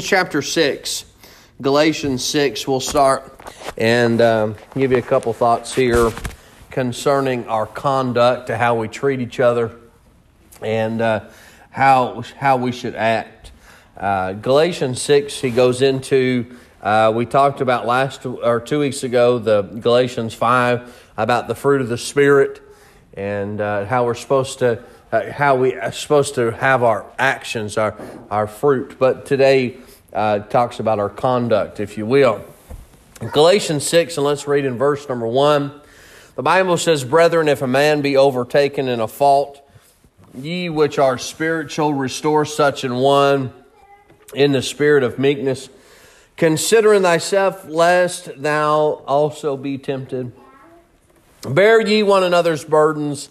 chapter 6 galatians 6 we'll start and um, give you a couple thoughts here concerning our conduct to how we treat each other and uh, how, how we should act uh, galatians 6 he goes into uh, we talked about last or two weeks ago the galatians 5 about the fruit of the spirit and uh, how we're supposed to uh, how we are supposed to have our actions, our, our fruit. But today uh, talks about our conduct, if you will. Galatians 6, and let's read in verse number 1. The Bible says, Brethren, if a man be overtaken in a fault, ye which are spiritual, restore such an one in the spirit of meekness, considering thyself, lest thou also be tempted. Bear ye one another's burdens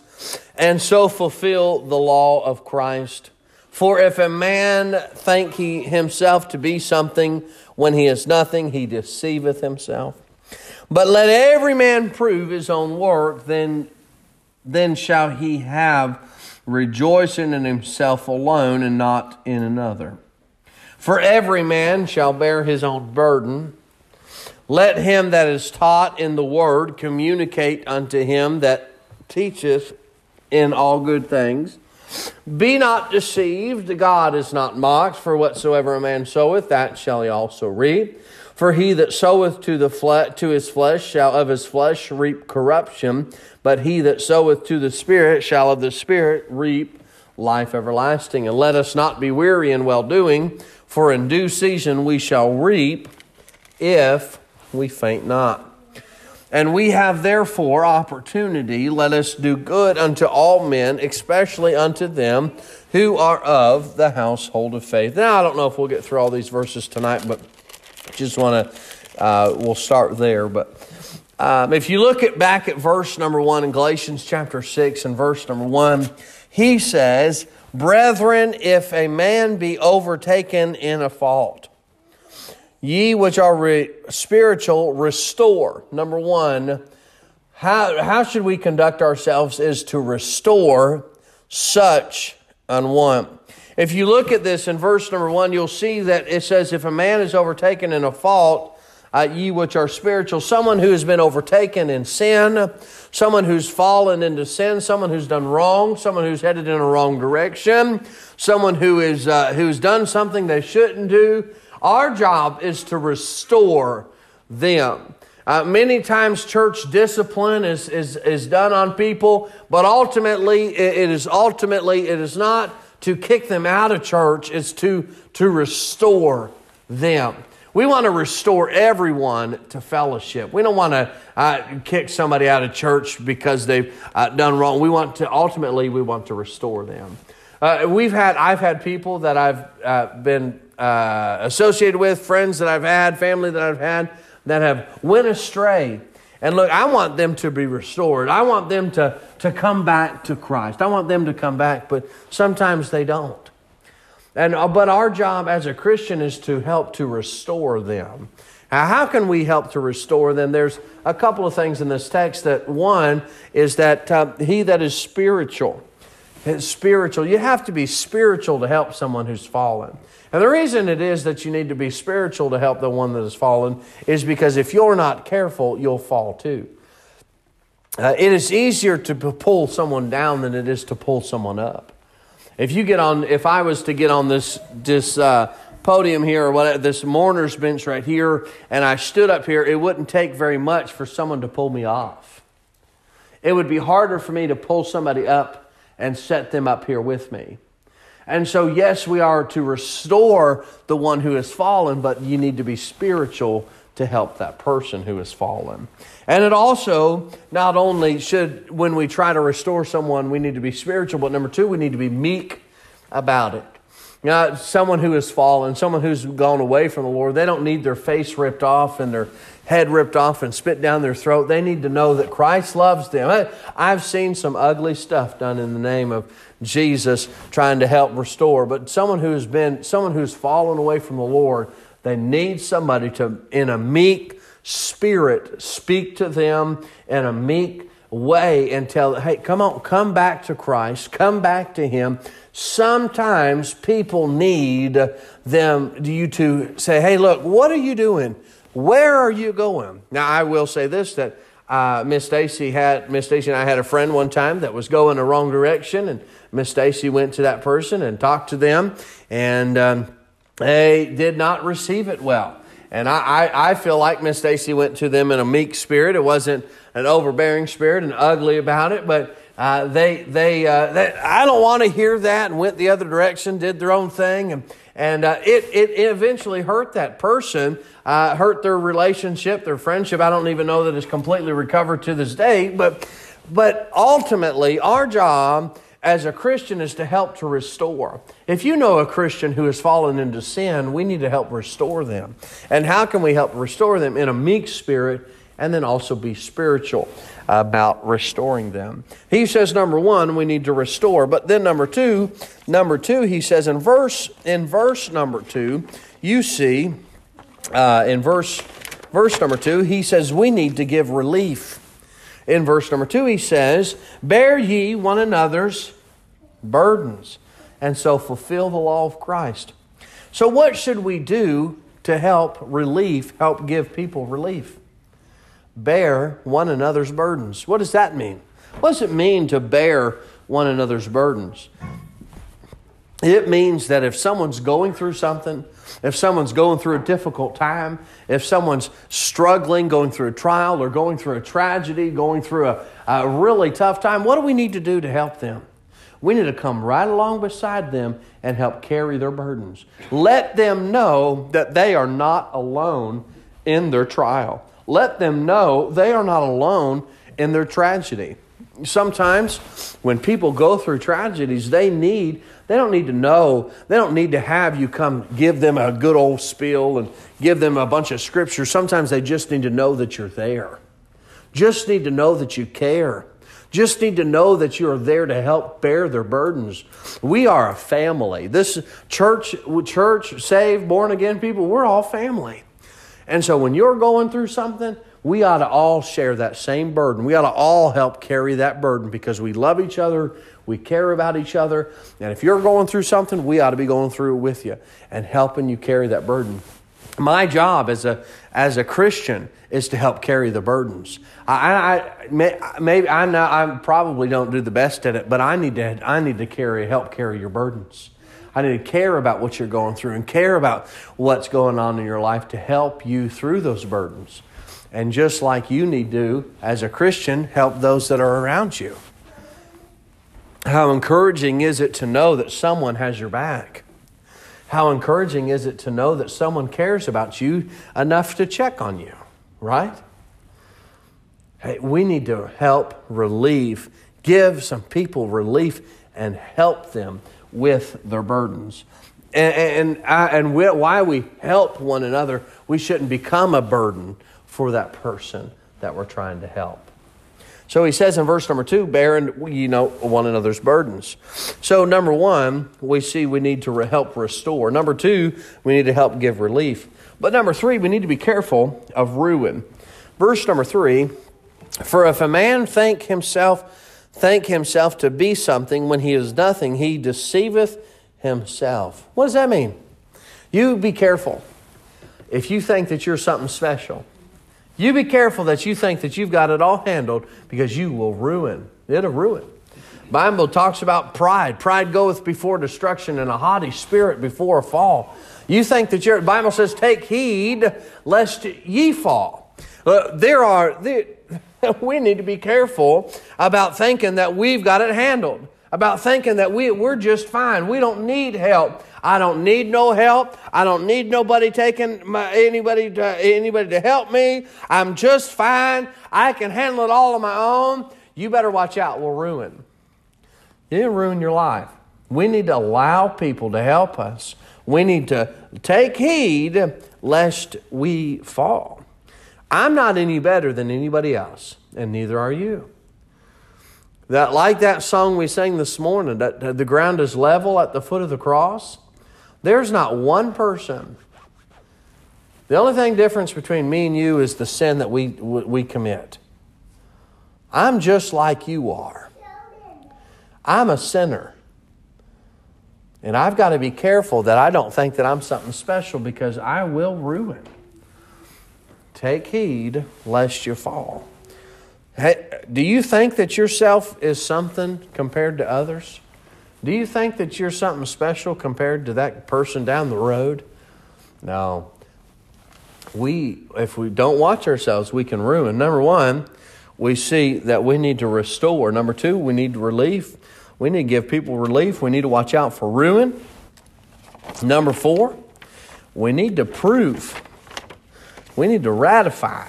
and so fulfill the law of Christ. For if a man think he himself to be something when he is nothing, he deceiveth himself. But let every man prove his own work, then, then shall he have rejoicing in himself alone and not in another. For every man shall bear his own burden. Let him that is taught in the word communicate unto him that teacheth in all good things. Be not deceived, God is not mocked, for whatsoever a man soweth, that shall he also reap. For he that soweth to the fle- to his flesh shall of his flesh reap corruption, but he that soweth to the Spirit shall of the Spirit reap life everlasting. And let us not be weary in well doing, for in due season we shall reap if we faint not. And we have therefore opportunity, let us do good unto all men, especially unto them who are of the household of faith. Now, I don't know if we'll get through all these verses tonight, but just want to, uh, we'll start there. But um, if you look at back at verse number one in Galatians chapter 6 and verse number one, he says, Brethren, if a man be overtaken in a fault, Ye which are re- spiritual, restore. Number one, how, how should we conduct ourselves is to restore such an one. If you look at this in verse number one, you'll see that it says, If a man is overtaken in a fault, uh, ye which are spiritual, someone who has been overtaken in sin, someone who's fallen into sin, someone who's done wrong, someone who's headed in a wrong direction, someone who is uh, who's done something they shouldn't do, our job is to restore them. Uh, many times church discipline is, is, is done on people, but ultimately it, is ultimately it is not to kick them out of church, it's to, to restore them. We want to restore everyone to fellowship. We don't want to uh, kick somebody out of church because they've uh, done wrong. We want to ultimately we want to restore them. Uh, we've had I've had people that I've uh, been uh, associated with, friends that I've had, family that I've had that have went astray. And look, I want them to be restored. I want them to, to come back to Christ. I want them to come back, but sometimes they don't. And, uh, but our job as a Christian is to help to restore them. Now, how can we help to restore them? There's a couple of things in this text. That one is that uh, he that is spiritual, is spiritual. You have to be spiritual to help someone who's fallen. And the reason it is that you need to be spiritual to help the one that has fallen is because if you're not careful, you'll fall too. Uh, it is easier to pull someone down than it is to pull someone up. If you get on, if I was to get on this this uh, podium here or what this mourner's bench right here, and I stood up here, it wouldn't take very much for someone to pull me off. It would be harder for me to pull somebody up and set them up here with me. And so, yes, we are to restore the one who has fallen, but you need to be spiritual to help that person who has fallen. And it also not only should, when we try to restore someone, we need to be spiritual, but number two, we need to be meek about it. You know, someone who has fallen, someone who's gone away from the Lord, they don't need their face ripped off and their head ripped off and spit down their throat. They need to know that Christ loves them. I've seen some ugly stuff done in the name of Jesus trying to help restore, but someone who's been, someone who's fallen away from the Lord, they need somebody to, in a meek spirit, speak to them in a meek way and tell, hey, come on, come back to Christ, come back to Him. Sometimes people need them, you to say, hey, look, what are you doing? Where are you going? Now, I will say this that uh, Miss Stacy had Miss Stacy and I had a friend one time that was going the wrong direction, and Miss Stacy went to that person and talked to them, and um, they did not receive it well. And I, I, I feel like Miss Stacy went to them in a meek spirit. It wasn't an overbearing spirit and ugly about it, but uh, they, they, uh, they, I don't want to hear that and went the other direction, did their own thing. And, and uh, it, it, eventually hurt that person, uh, hurt their relationship, their friendship. I don't even know that it's completely recovered to this day. But, but ultimately, our job as a Christian is to help to restore. If you know a Christian who has fallen into sin, we need to help restore them. And how can we help restore them? In a meek spirit and then also be spiritual about restoring them. He says number 1 we need to restore, but then number 2, number 2 he says in verse in verse number 2, you see uh, in verse verse number 2 he says we need to give relief in verse number two, he says, Bear ye one another's burdens, and so fulfill the law of Christ. So, what should we do to help relief, help give people relief? Bear one another's burdens. What does that mean? What does it mean to bear one another's burdens? It means that if someone's going through something, if someone's going through a difficult time, if someone's struggling, going through a trial, or going through a tragedy, going through a, a really tough time, what do we need to do to help them? We need to come right along beside them and help carry their burdens. Let them know that they are not alone in their trial. Let them know they are not alone in their tragedy. Sometimes when people go through tragedies, they need they don't need to know, they don't need to have you come give them a good old spiel and give them a bunch of scripture. Sometimes they just need to know that you're there. Just need to know that you care. Just need to know that you are there to help bear their burdens. We are a family. This church, church, saved, born again people, we're all family. And so when you're going through something, we ought to all share that same burden. We ought to all help carry that burden because we love each other, we care about each other, and if you're going through something, we ought to be going through it with you and helping you carry that burden. My job as a as a Christian is to help carry the burdens. I, I maybe I know I probably don't do the best at it, but I need to I need to carry help carry your burdens. I need to care about what you're going through and care about what's going on in your life to help you through those burdens. And just like you need to, as a Christian, help those that are around you. How encouraging is it to know that someone has your back? How encouraging is it to know that someone cares about you enough to check on you, right? Hey, we need to help relieve, give some people relief, and help them with their burdens. And, and, and why we help one another, we shouldn't become a burden for that person that we're trying to help. So he says in verse number two, bearing you know one another's burdens. So number one, we see we need to help restore. Number two, we need to help give relief. But number three, we need to be careful of ruin. Verse number three, for if a man think himself think himself to be something when he is nothing, he deceiveth himself. What does that mean? You be careful. If you think that you're something special, you be careful that you think that you've got it all handled because you will ruin. It'll ruin. Bible talks about pride. Pride goeth before destruction and a haughty spirit before a fall. You think that your Bible says, take heed lest ye fall. Uh, there are, there, we need to be careful about thinking that we've got it handled, about thinking that we, we're just fine. We don't need help. I don't need no help. I don't need nobody taking my, anybody to, anybody to help me. I'm just fine. I can handle it all on my own. You better watch out. We'll ruin. You ruin your life. We need to allow people to help us. We need to take heed lest we fall. I'm not any better than anybody else, and neither are you. That like that song we sang this morning, that the ground is level at the foot of the cross. There's not one person. The only thing difference between me and you is the sin that we, we commit. I'm just like you are. I'm a sinner. And I've got to be careful that I don't think that I'm something special because I will ruin. Take heed lest you fall. Do you think that yourself is something compared to others? Do you think that you're something special compared to that person down the road? No. We, if we don't watch ourselves, we can ruin. Number one, we see that we need to restore. Number two, we need relief. We need to give people relief. We need to watch out for ruin. Number four, we need to prove. We need to ratify.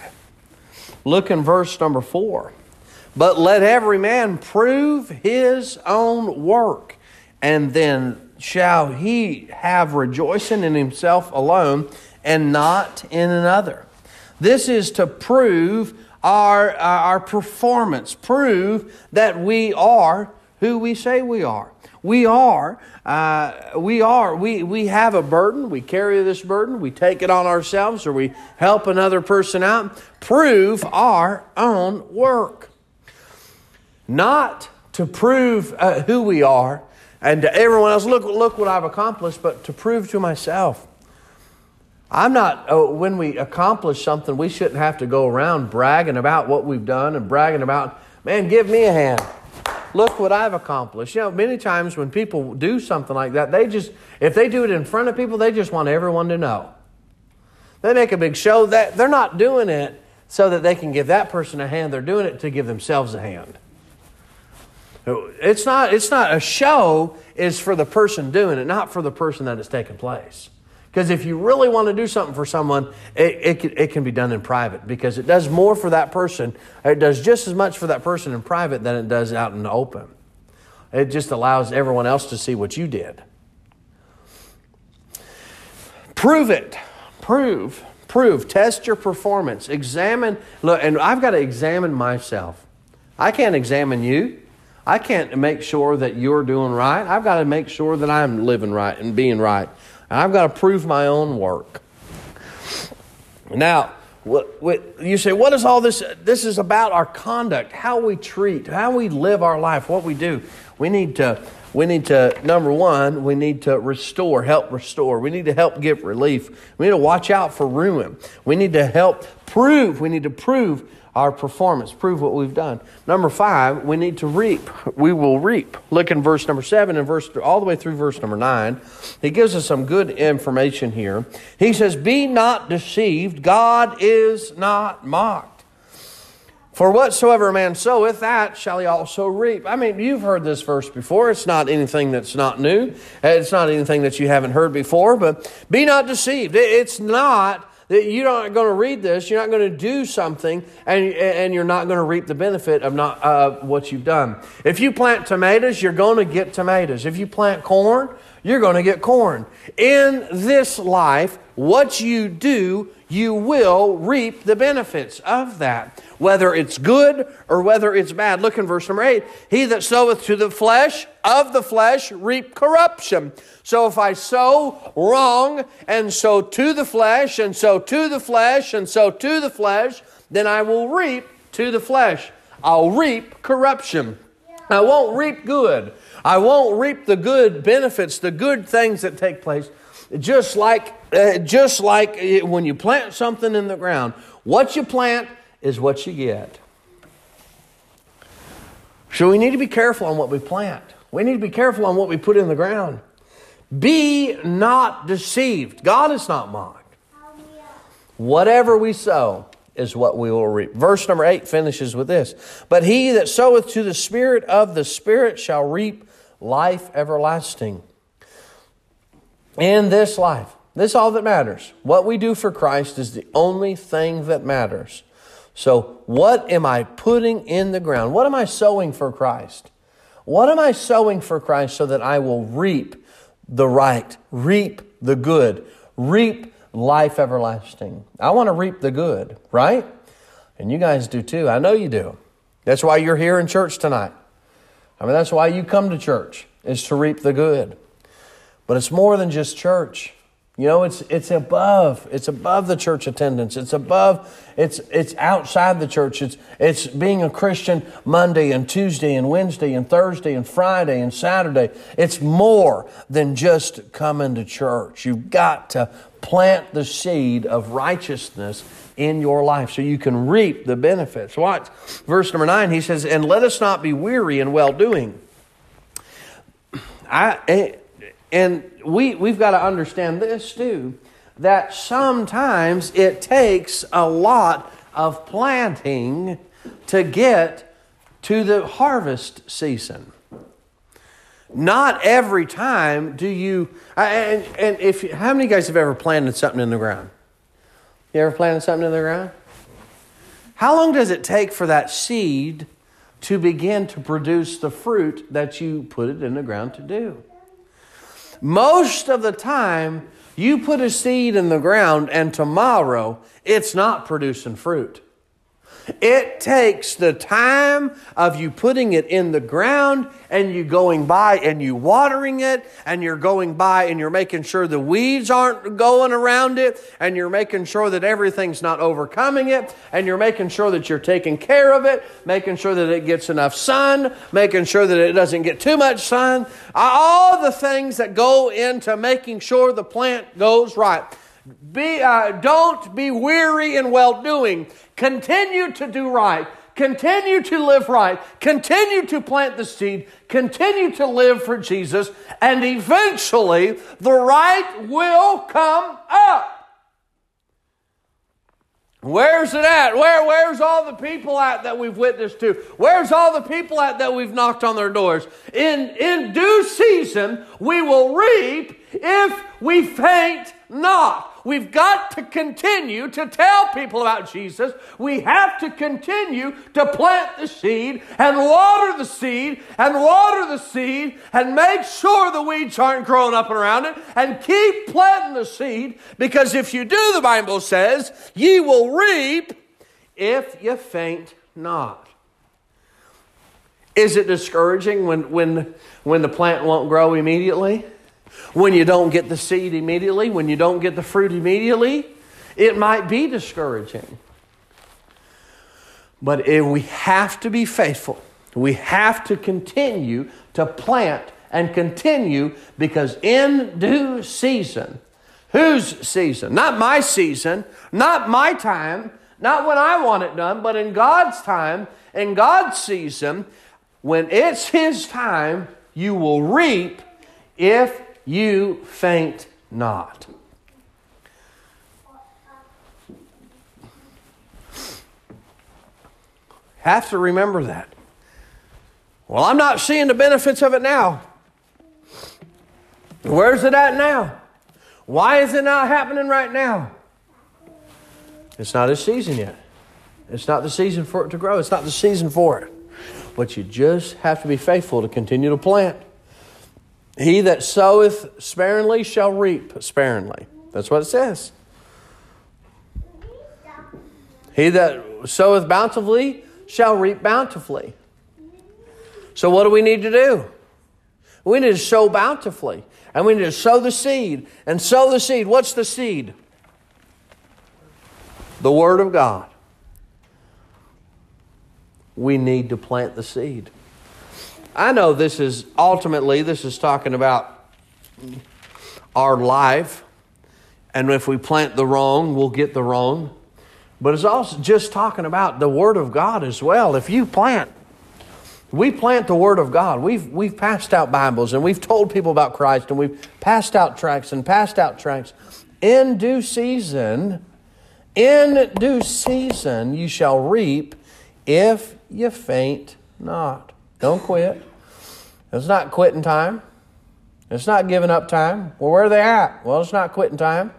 Look in verse number four. But let every man prove his own work, and then shall he have rejoicing in himself alone and not in another. This is to prove our, uh, our performance, prove that we are who we say we are. We are, uh, we are, we, we have a burden, we carry this burden, we take it on ourselves, or we help another person out. Prove our own work. Not to prove uh, who we are and to everyone else, look, look what I've accomplished, but to prove to myself. I'm not, oh, when we accomplish something, we shouldn't have to go around bragging about what we've done and bragging about, man, give me a hand look what I've accomplished. You know, many times when people do something like that, they just, if they do it in front of people, they just want everyone to know. They make a big show that they're not doing it so that they can give that person a hand. They're doing it to give themselves a hand. It's not, it's not a show, it's for the person doing it, not for the person that is taking place. Because if you really want to do something for someone, it, it, can, it can be done in private because it does more for that person. It does just as much for that person in private than it does out in the open. It just allows everyone else to see what you did. Prove it. Prove. Prove. Test your performance. Examine. Look, and I've got to examine myself. I can't examine you. I can't make sure that you're doing right. I've got to make sure that I'm living right and being right. I've got to prove my own work. Now, what, what, you say, what is all this? This is about our conduct, how we treat, how we live our life, what we do. We need to, we need to, number one, we need to restore, help restore. We need to help give relief. We need to watch out for ruin. We need to help prove, we need to prove our performance, prove what we've done. Number five, we need to reap. We will reap. Look in verse number seven and verse all the way through verse number nine. He gives us some good information here. He says, Be not deceived, God is not mocked. For whatsoever a man soweth, that shall he also reap. I mean, you've heard this verse before. It's not anything that's not new. It's not anything that you haven't heard before, but be not deceived. It's not that you're not going to read this, you're not going to do something, and, and you're not going to reap the benefit of not uh, what you've done. If you plant tomatoes, you're going to get tomatoes. If you plant corn, you're going to get corn. In this life, what you do, you will reap the benefits of that, whether it's good or whether it's bad. Look in verse number 8. He that soweth to the flesh, of the flesh, reap corruption. So if I sow wrong and sow to the flesh and sow to the flesh and sow to the flesh, then I will reap to the flesh. I'll reap corruption. I won't reap good. I won't reap the good benefits, the good things that take place. Just like, uh, just like when you plant something in the ground, what you plant is what you get. So we need to be careful on what we plant. We need to be careful on what we put in the ground. Be not deceived. God is not mocked. Whatever we sow is what we will reap. Verse number 8 finishes with this But he that soweth to the Spirit of the Spirit shall reap life everlasting. In this life, this is all that matters. What we do for Christ is the only thing that matters. So, what am I putting in the ground? What am I sowing for Christ? What am I sowing for Christ so that I will reap the right, reap the good, reap life everlasting. I want to reap the good, right? And you guys do too. I know you do. That's why you're here in church tonight. I mean, that's why you come to church, is to reap the good. But it's more than just church. You know, it's it's above. It's above the church attendance. It's above. It's it's outside the church. It's it's being a Christian Monday and Tuesday and Wednesday and Thursday and Friday and Saturday. It's more than just coming to church. You've got to plant the seed of righteousness in your life so you can reap the benefits. Watch verse number nine. He says, "And let us not be weary in well doing." I and we, we've got to understand this too that sometimes it takes a lot of planting to get to the harvest season. Not every time do you, and, and if how many guys have ever planted something in the ground? You ever planted something in the ground? How long does it take for that seed to begin to produce the fruit that you put it in the ground to do? Most of the time, you put a seed in the ground and tomorrow it's not producing fruit. It takes the time of you putting it in the ground and you going by and you watering it and you're going by and you're making sure the weeds aren't going around it and you're making sure that everything's not overcoming it and you're making sure that you're taking care of it, making sure that it gets enough sun, making sure that it doesn't get too much sun. All the things that go into making sure the plant goes right. Be, uh, don't be weary in well doing. Continue to do right. Continue to live right. Continue to plant the seed. Continue to live for Jesus. And eventually, the right will come up. Where's it at? Where, where's all the people at that we've witnessed to? Where's all the people at that we've knocked on their doors? In, in due season, we will reap if we faint not. We've got to continue to tell people about Jesus. We have to continue to plant the seed and water the seed and water the seed and make sure the weeds aren't growing up and around it and keep planting the seed because if you do, the Bible says, ye will reap if you faint not. Is it discouraging when, when, when the plant won't grow immediately? When you don't get the seed immediately, when you don't get the fruit immediately, it might be discouraging. But eh, we have to be faithful. We have to continue to plant and continue because in due season, whose season? Not my season, not my time, not when I want it done, but in God's time, in God's season, when it's His time, you will reap if you faint not. Have to remember that. Well, I'm not seeing the benefits of it now. Where's it at now? Why is it not happening right now? It's not a season yet. It's not the season for it to grow. It's not the season for it. But you just have to be faithful to continue to plant. He that soweth sparingly shall reap sparingly. That's what it says. He that soweth bountifully shall reap bountifully. So, what do we need to do? We need to sow bountifully. And we need to sow the seed. And sow the seed. What's the seed? The Word of God. We need to plant the seed. I know this is ultimately, this is talking about our life. And if we plant the wrong, we'll get the wrong. But it's also just talking about the Word of God as well. If you plant, we plant the Word of God. We've, we've passed out Bibles and we've told people about Christ and we've passed out tracts and passed out tracts. In due season, in due season, you shall reap if you faint not. Don't quit. It's not quitting time. It's not giving up time. Well, where are they at? Well, it's not quitting time.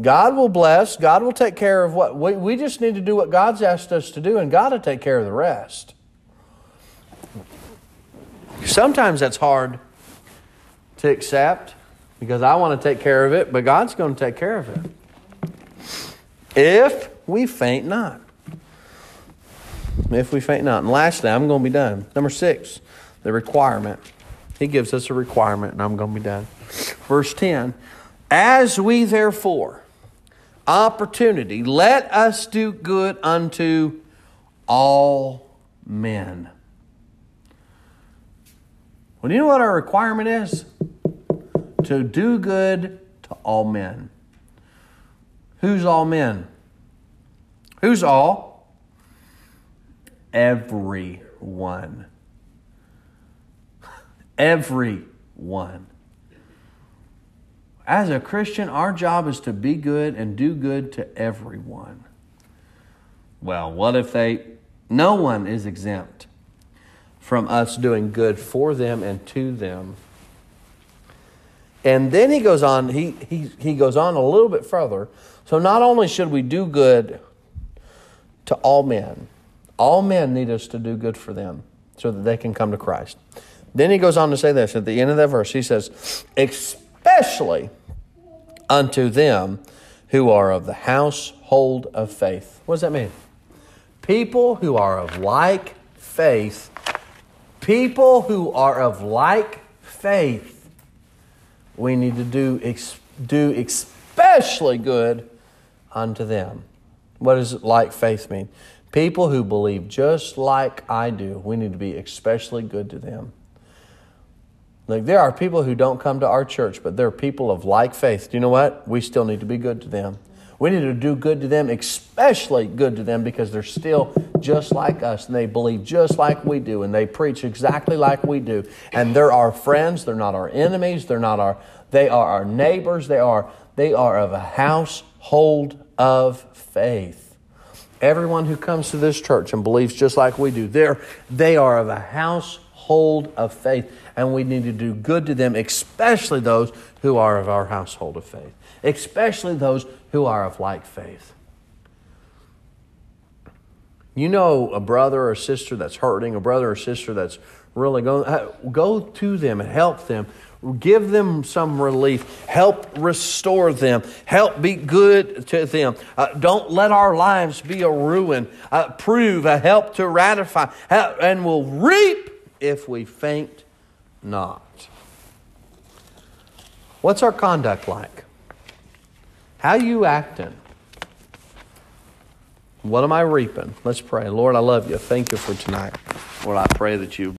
God will bless. God will take care of what we, we just need to do what God's asked us to do, and God will take care of the rest. Sometimes that's hard to accept because I want to take care of it, but God's going to take care of it. If we faint not if we faint not. And lastly, I'm going to be done. Number six, the requirement. He gives us a requirement, and I'm going to be done. Verse 10 As we therefore opportunity, let us do good unto all men. Well, do you know what our requirement is? To do good to all men. Who's all men? Who's all? Everyone. Everyone. As a Christian, our job is to be good and do good to everyone. Well, what if they, no one is exempt from us doing good for them and to them? And then he goes on, he, he, he goes on a little bit further. So not only should we do good to all men, all men need us to do good for them so that they can come to Christ. Then he goes on to say this at the end of that verse. He says, especially unto them who are of the household of faith. What does that mean? People who are of like faith, people who are of like faith, we need to do, do especially good unto them. What does like faith mean? People who believe just like I do, we need to be especially good to them. Like there are people who don't come to our church, but they're people of like faith. Do you know what? We still need to be good to them. We need to do good to them, especially good to them, because they're still just like us and they believe just like we do and they preach exactly like we do. And they're our friends, they're not our enemies, they're not our they are our neighbors, they are they are of a household of faith. Everyone who comes to this church and believes just like we do, they're, they are of a household of faith and we need to do good to them, especially those who are of our household of faith, especially those who are of like faith. You know a brother or sister that's hurting, a brother or sister that's really going, uh, go to them and help them. Give them some relief. Help restore them. Help be good to them. Uh, don't let our lives be a ruin. Uh, prove a help to ratify, and we'll reap if we faint not. What's our conduct like? How you acting? What am I reaping? Let's pray. Lord, I love you. Thank you for tonight. Lord, I pray that you